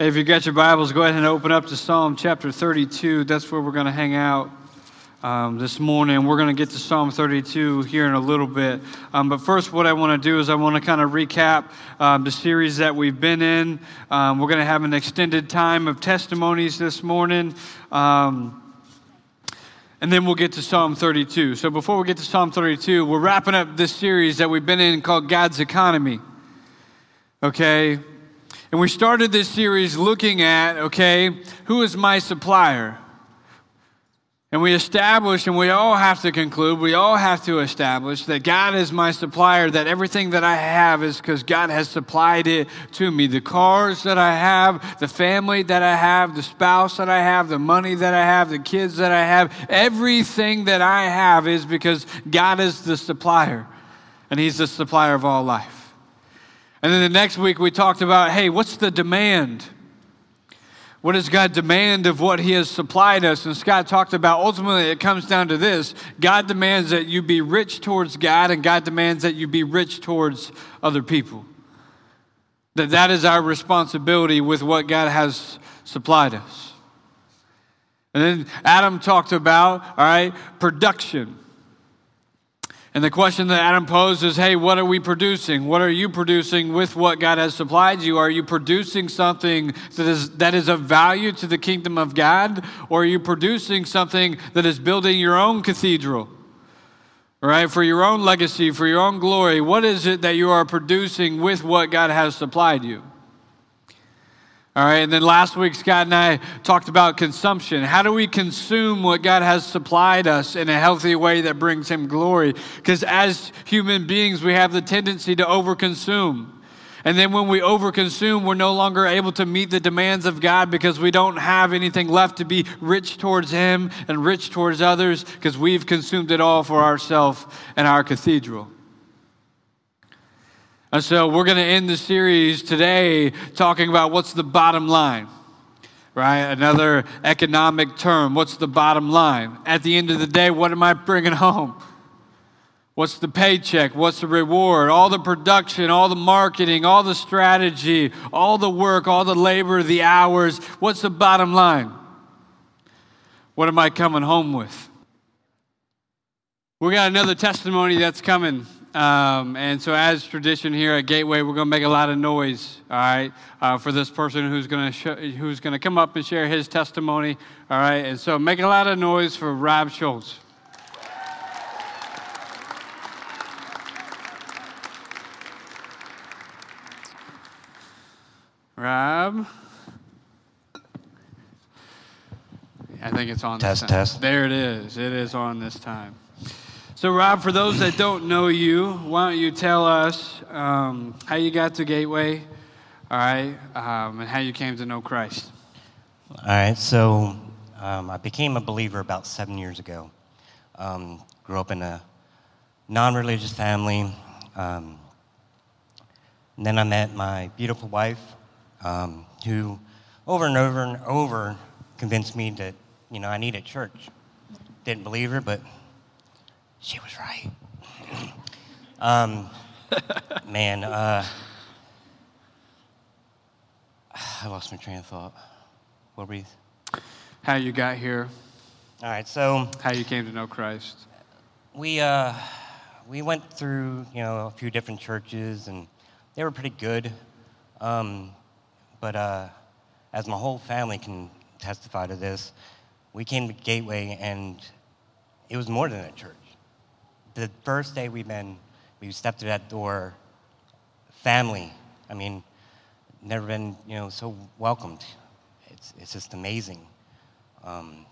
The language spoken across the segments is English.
If you got your Bibles, go ahead and open up to Psalm chapter 32. That's where we're going to hang out um, this morning. We're going to get to Psalm 32 here in a little bit. Um, but first, what I want to do is I want to kind of recap um, the series that we've been in. Um, we're going to have an extended time of testimonies this morning. Um, and then we'll get to Psalm 32. So before we get to Psalm 32, we're wrapping up this series that we've been in called God's Economy. Okay? And we started this series looking at, okay, who is my supplier? And we established, and we all have to conclude, we all have to establish that God is my supplier, that everything that I have is because God has supplied it to me. The cars that I have, the family that I have, the spouse that I have, the money that I have, the kids that I have, everything that I have is because God is the supplier, and He's the supplier of all life. And then the next week we talked about hey, what's the demand? What does God demand of what He has supplied us? And Scott talked about ultimately it comes down to this God demands that you be rich towards God, and God demands that you be rich towards other people. That that is our responsibility with what God has supplied us. And then Adam talked about, all right, production. And the question that Adam posed is hey, what are we producing? What are you producing with what God has supplied you? Are you producing something that is, that is of value to the kingdom of God? Or are you producing something that is building your own cathedral? Right? For your own legacy, for your own glory. What is it that you are producing with what God has supplied you? All right, and then last week, Scott and I talked about consumption. How do we consume what God has supplied us in a healthy way that brings Him glory? Because as human beings, we have the tendency to overconsume. And then when we overconsume, we're no longer able to meet the demands of God because we don't have anything left to be rich towards Him and rich towards others because we've consumed it all for ourselves and our cathedral. And so we're going to end the series today talking about what's the bottom line, right? Another economic term. What's the bottom line? At the end of the day, what am I bringing home? What's the paycheck? What's the reward? All the production, all the marketing, all the strategy, all the work, all the labor, the hours. What's the bottom line? What am I coming home with? We got another testimony that's coming um, and so, as tradition here at Gateway, we're going to make a lot of noise, all right, uh, for this person who's going to who's going to come up and share his testimony, all right. And so, make a lot of noise for Rob Schultz. Rob. I think it's on. Test, test. There it is. It is on this time. So, Rob, for those that don't know you, why don't you tell us um, how you got to Gateway, all right, um, and how you came to know Christ? All right, so um, I became a believer about seven years ago. Um, grew up in a non religious family. Um, then I met my beautiful wife, um, who over and over and over convinced me that, you know, I needed church. Didn't believe her, but she was right. um, man, uh, I lost my train of thought. What were you? How you got here? All right, so how you came to know Christ? We uh, we went through you know a few different churches and they were pretty good, um, but uh, as my whole family can testify to this, we came to Gateway and it was more than a church the first day we been, we stepped through that door, family. I mean, never been, you know, so welcomed. It's, it's just amazing. Um,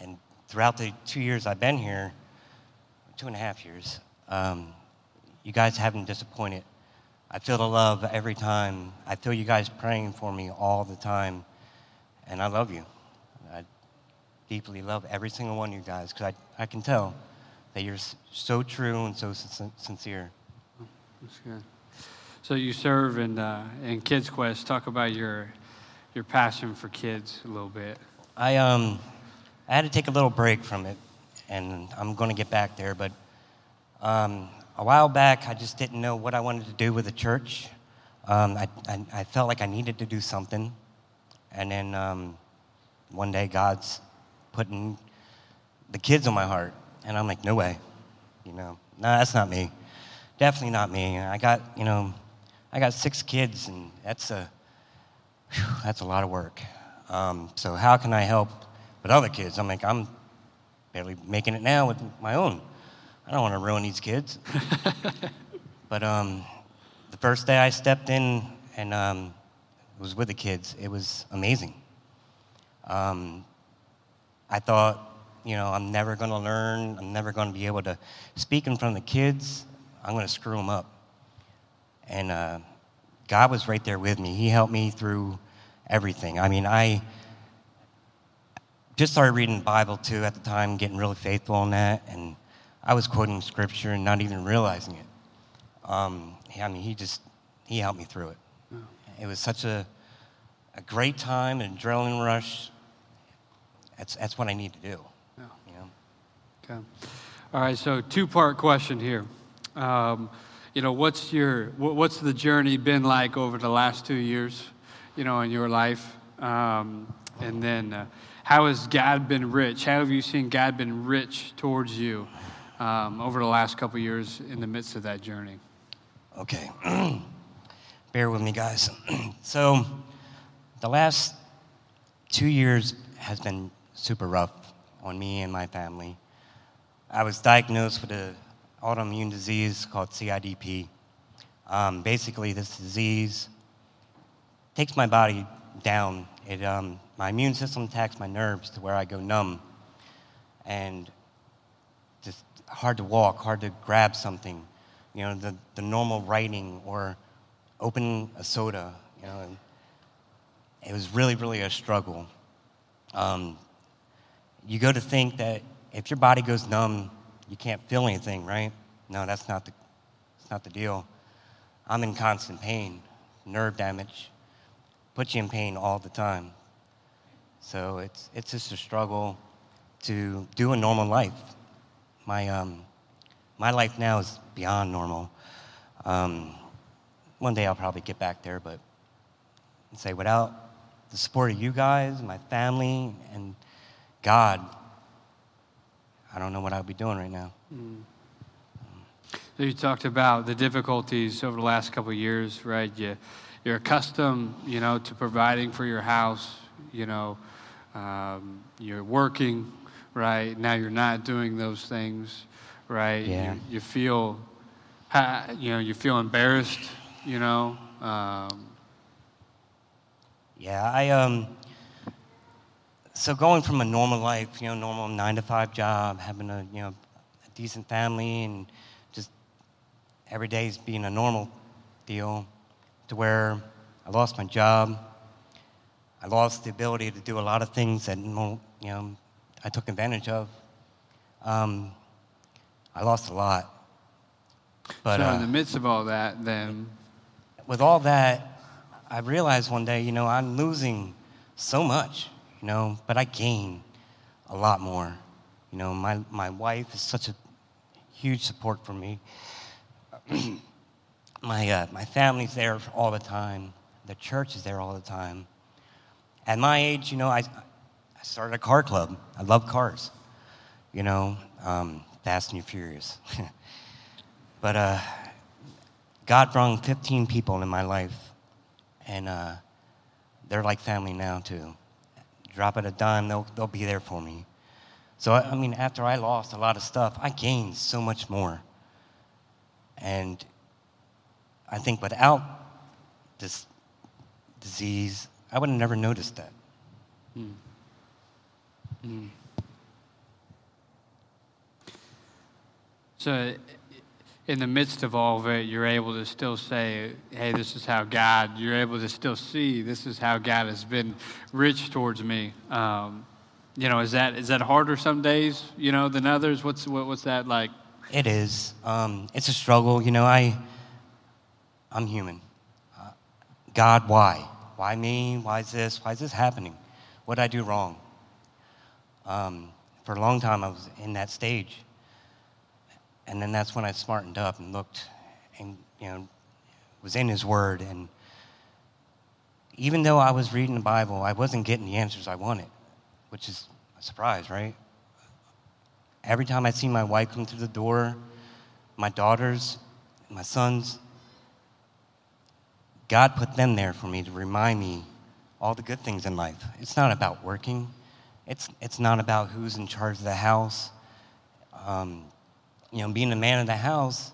and throughout the two years I've been here, two and a half years, um, you guys haven't disappointed. I feel the love every time. I feel you guys praying for me all the time. And I love you. I deeply love every single one of you guys because I, I can tell that you're so true and so sincere. That's good. So you serve in, uh, in Kids Quest. Talk about your, your passion for kids a little bit. I, um, I had to take a little break from it, and I'm going to get back there. But um, a while back, I just didn't know what I wanted to do with the church. um, I, I, I, felt like I needed to do something. And then um, one day, God's putting the kids on my heart. And I'm like, no way. You know, no, that's not me. Definitely not me. I got, you know, I got six kids, and that's a, whew, that's a lot of work. Um, so how can I help with other kids? I'm like, I'm barely making it now with my own. I don't want to ruin these kids. but um, the first day I stepped in and um, was with the kids, it was amazing. Um, I thought, you know, I'm never going to learn. I'm never going to be able to speak in front of the kids. I'm going to screw them up. And uh, God was right there with me. He helped me through everything. I mean, I just started reading the Bible too at the time, getting really faithful on that, and I was quoting scripture and not even realizing it. Um, I mean, he just he helped me through it. It was such a a great time, an adrenaline rush. That's that's what I need to do. Okay. All right. So two part question here. Um, you know, what's your what's the journey been like over the last two years? You know, in your life, um, and then uh, how has God been rich? How have you seen God been rich towards you um, over the last couple years in the midst of that journey? Okay, bear with me, guys. so, the last two years has been super rough on me and my family. I was diagnosed with an autoimmune disease called CIDP. Um, basically, this disease takes my body down. It, um, my immune system attacks my nerves to where I go numb. And just hard to walk, hard to grab something. You know, the, the normal writing or open a soda, you know. It was really, really a struggle. Um, you go to think that if your body goes numb, you can't feel anything, right? No, that's not the, that's not the deal. I'm in constant pain, nerve damage, puts you in pain all the time. So it's, it's just a struggle to do a normal life. My, um, my life now is beyond normal. Um, one day I'll probably get back there, but say without the support of you guys, my family, and God, I don't know what I'd be doing right now. Mm. So you talked about the difficulties over the last couple of years, right? You, you're accustomed, you know, to providing for your house. You know, um, you're working, right? Now you're not doing those things, right? Yeah. You, you feel, you know, you feel embarrassed. You know. Um, yeah, I um, so going from a normal life, you know, normal nine to five job, having a you know a decent family, and just every day is being a normal deal, to where I lost my job. I lost the ability to do a lot of things that you know I took advantage of. Um, I lost a lot. But so in uh, the midst of all that, then with all that, I realized one day, you know, I'm losing so much you know, but I gain a lot more. You know, my, my wife is such a huge support for me. my, uh, my family's there all the time. The church is there all the time. At my age, you know, I, I started a car club. I love cars, you know, um, Fast and Furious. but uh, God brought 15 people in my life, and uh, they're like family now, too drop it a dime, they'll, they'll be there for me. So, I mean, after I lost a lot of stuff, I gained so much more. And I think without this disease, I would have never noticed that. Mm. Mm. So, in the midst of all of it, you're able to still say, hey, this is how God, you're able to still see this is how God has been rich towards me. Um, you know, is that is that harder some days, you know, than others? What's what, what's that like? It is. Um, it's a struggle. You know, I I'm human. Uh, God, why? Why me? Why is this? Why is this happening? What did I do wrong? Um, for a long time, I was in that stage. And then that's when I smartened up and looked and, you know, was in His Word and even though I was reading the Bible, I wasn't getting the answers I wanted, which is a surprise, right? Every time I see my wife come through the door, my daughters, my sons, God put them there for me to remind me all the good things in life. It's not about working. It's, it's not about who's in charge of the house. Um, you know, being the man of the house,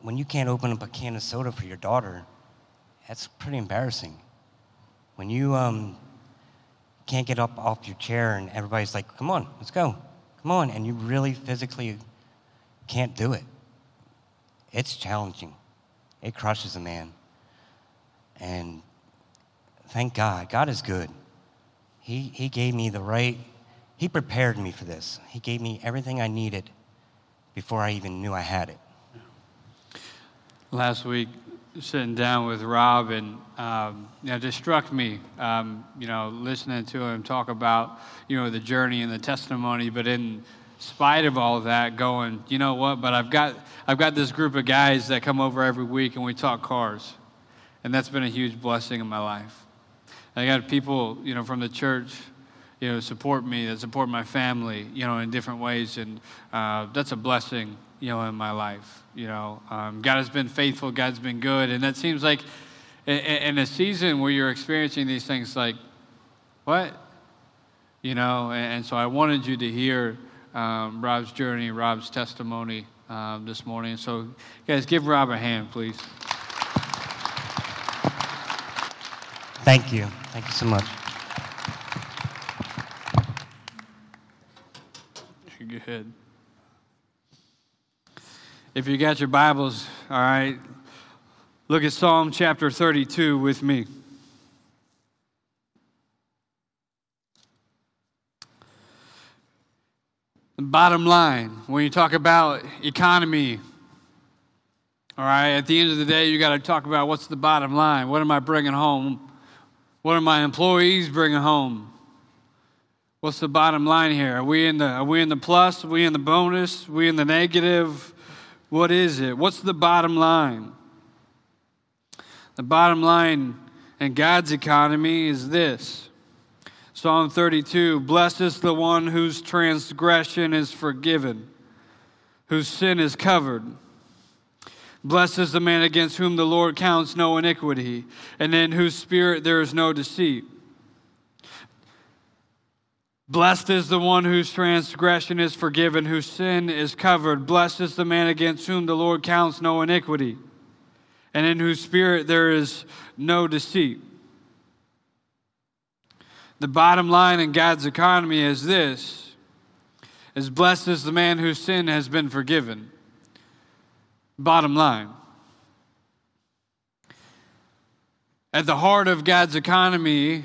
when you can't open up a can of soda for your daughter, that's pretty embarrassing. When you um, can't get up off your chair and everybody's like, come on, let's go, come on, and you really physically can't do it, it's challenging. It crushes a man. And thank God, God is good. He, he gave me the right, He prepared me for this. He gave me everything I needed before I even knew I had it. Last week, sitting down with Rob, and um, you know, it just struck me, um, you know, listening to him talk about, you know, the journey and the testimony, but in spite of all that, going, you know what? But I've got, I've got this group of guys that come over every week, and we talk cars, and that's been a huge blessing in my life. I got people, you know, from the church, you know, support me, that support my family, you know, in different ways, and uh, that's a blessing, you know, in my life. You know, um, God has been faithful, God's been good, and that seems like in, in a season where you're experiencing these things, like, what? You know, and, and so I wanted you to hear um, Rob's journey, Rob's testimony um, this morning. So, guys, give Rob a hand, please. Thank you. Thank you so much. Good. If you got your Bibles, all right, look at Psalm chapter 32 with me. The bottom line, when you talk about economy, all right, at the end of the day, you got to talk about what's the bottom line. What am I bringing home? What are my employees bringing home? What's the bottom line here? Are we in the are we in the plus? Are we in the bonus? Are we in the negative? What is it? What's the bottom line? The bottom line in God's economy is this. Psalm 32 Blessed is the one whose transgression is forgiven, whose sin is covered. Blessed is the man against whom the Lord counts no iniquity, and in whose spirit there is no deceit. Blessed is the one whose transgression is forgiven, whose sin is covered. Blessed is the man against whom the Lord counts no iniquity, and in whose spirit there is no deceit. The bottom line in God's economy is this is blessed is the man whose sin has been forgiven. Bottom line. At the heart of God's economy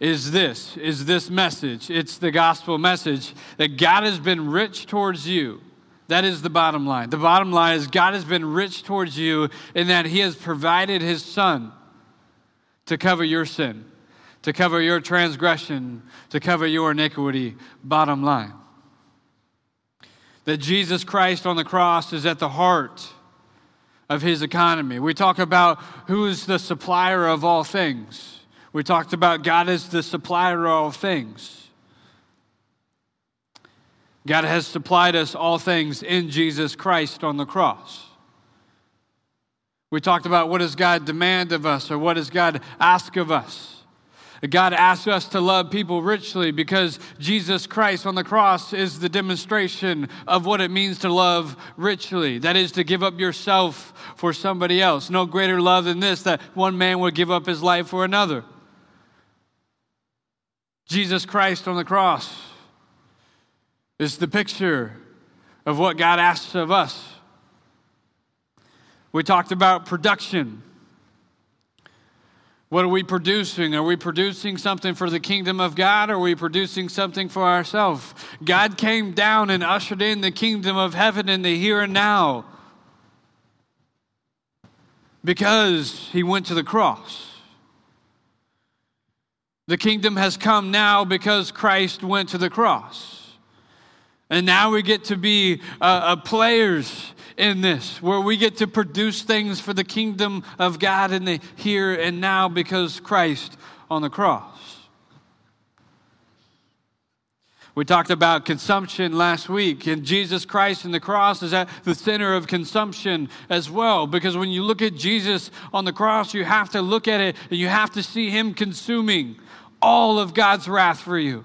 is this is this message. It's the gospel message that God has been rich towards you. That is the bottom line. The bottom line is God has been rich towards you in that he has provided his son to cover your sin, to cover your transgression, to cover your iniquity. Bottom line. That Jesus Christ on the cross is at the heart of his economy. We talk about who is the supplier of all things. We talked about God is the supplier of all things. God has supplied us all things in Jesus Christ on the cross. We talked about what does God demand of us or what does God ask of us. God asks us to love people richly because Jesus Christ on the cross is the demonstration of what it means to love richly. That is to give up yourself for somebody else. No greater love than this that one man would give up his life for another. Jesus Christ on the cross is the picture of what God asks of us. We talked about production. What are we producing? Are we producing something for the kingdom of God or are we producing something for ourselves? God came down and ushered in the kingdom of heaven in the here and now because he went to the cross. The kingdom has come now because Christ went to the cross. And now we get to be uh, uh, players in this, where we get to produce things for the kingdom of God in the here and now because Christ on the cross. We talked about consumption last week, and Jesus Christ and the cross is at the center of consumption as well. Because when you look at Jesus on the cross, you have to look at it and you have to see Him consuming all of God's wrath for you.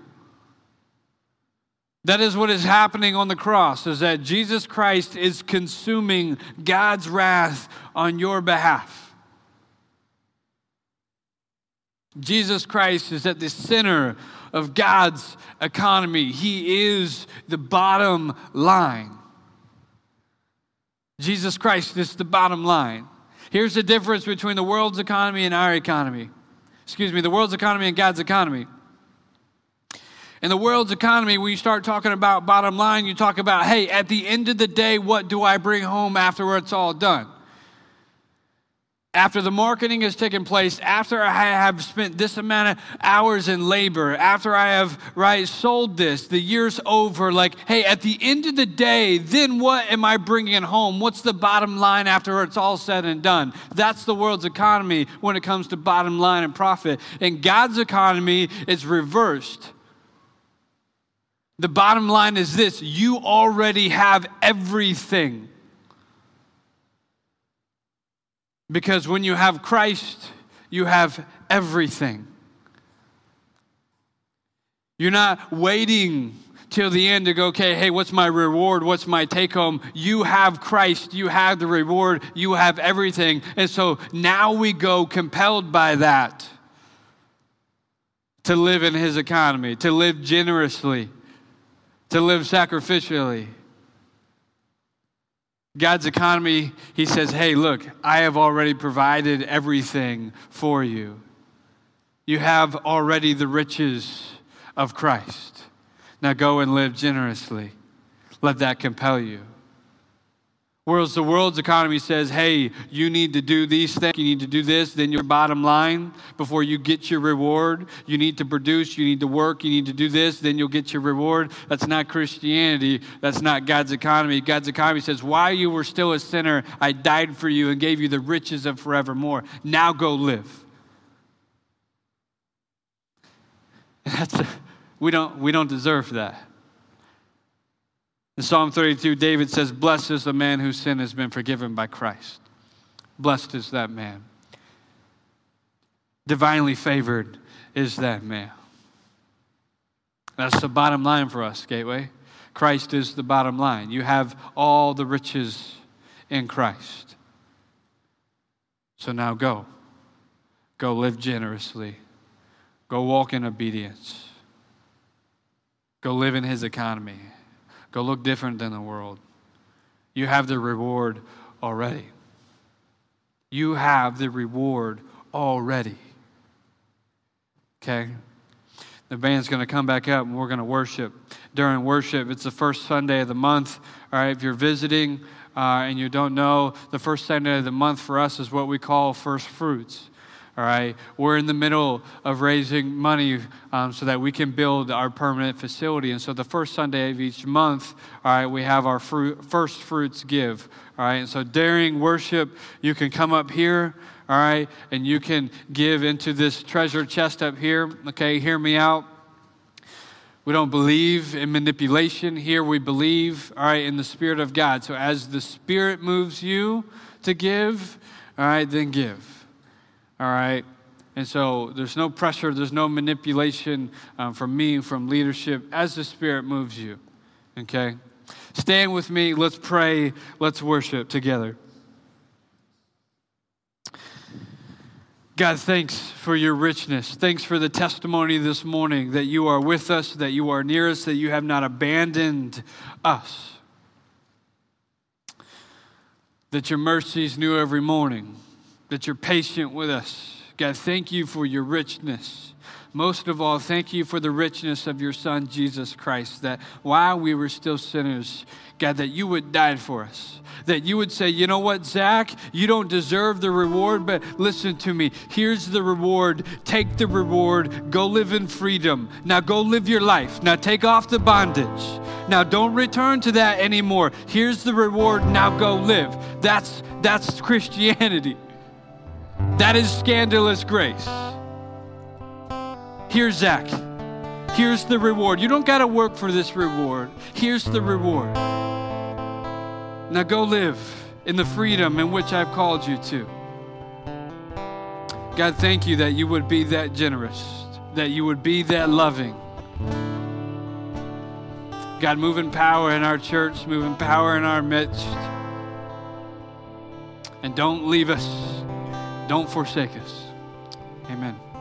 That is what is happening on the cross, is that Jesus Christ is consuming God's wrath on your behalf. Jesus Christ is at the center of God's economy. He is the bottom line. Jesus Christ is the bottom line. Here's the difference between the world's economy and our economy. Excuse me, the world's economy and God's economy. In the world's economy, when you start talking about bottom line, you talk about, hey, at the end of the day, what do I bring home after it's all done? After the marketing has taken place, after I have spent this amount of hours in labor, after I have right sold this, the year's over. Like, hey, at the end of the day, then what am I bringing home? What's the bottom line after it's all said and done? That's the world's economy when it comes to bottom line and profit. In God's economy, it's reversed. The bottom line is this you already have everything. Because when you have Christ, you have everything. You're not waiting till the end to go, okay, hey, what's my reward? What's my take home? You have Christ, you have the reward, you have everything. And so now we go compelled by that to live in His economy, to live generously to live sacrificially. God's economy, He says, hey, look, I have already provided everything for you. You have already the riches of Christ. Now go and live generously. Let that compel you. Whereas the world's economy says, hey, you need to do these things, you need to do this, then your bottom line before you get your reward. You need to produce, you need to work, you need to do this, then you'll get your reward. That's not Christianity. That's not God's economy. God's economy says, while you were still a sinner, I died for you and gave you the riches of forevermore. Now go live. That's a, we don't we don't deserve that. In Psalm 32, David says, Blessed is the man whose sin has been forgiven by Christ. Blessed is that man. Divinely favored is that man. That's the bottom line for us, Gateway. Christ is the bottom line. You have all the riches in Christ. So now go. Go live generously. Go walk in obedience. Go live in his economy. Go look different than the world. You have the reward already. You have the reward already. Okay? The band's going to come back up and we're going to worship. During worship, it's the first Sunday of the month. All right, if you're visiting uh, and you don't know, the first Sunday of the month for us is what we call first fruits. All right, we're in the middle of raising money um, so that we can build our permanent facility. And so the first Sunday of each month, all right, we have our first fruits give. All right, and so during worship, you can come up here, all right, and you can give into this treasure chest up here. Okay, hear me out. We don't believe in manipulation here. We believe, all right, in the Spirit of God. So as the Spirit moves you to give, all right, then give all right? And so there's no pressure, there's no manipulation um, from me, from leadership, as the Spirit moves you, okay? Stand with me, let's pray, let's worship together. God, thanks for your richness. Thanks for the testimony this morning that you are with us, that you are near us, that you have not abandoned us, that your mercies new every morning that you're patient with us. God, thank you for your richness. Most of all, thank you for the richness of your Son, Jesus Christ, that while we were still sinners, God, that you would die for us. That you would say, you know what, Zach, you don't deserve the reward, but listen to me. Here's the reward. Take the reward. Go live in freedom. Now go live your life. Now take off the bondage. Now don't return to that anymore. Here's the reward. Now go live. That's that's Christianity. That is scandalous grace. Here's Zach. Here's the reward. You don't got to work for this reward. Here's the reward. Now go live in the freedom in which I've called you to. God, thank you that you would be that generous, that you would be that loving. God, move in power in our church, move in power in our midst. And don't leave us, don't forsake us. Amen.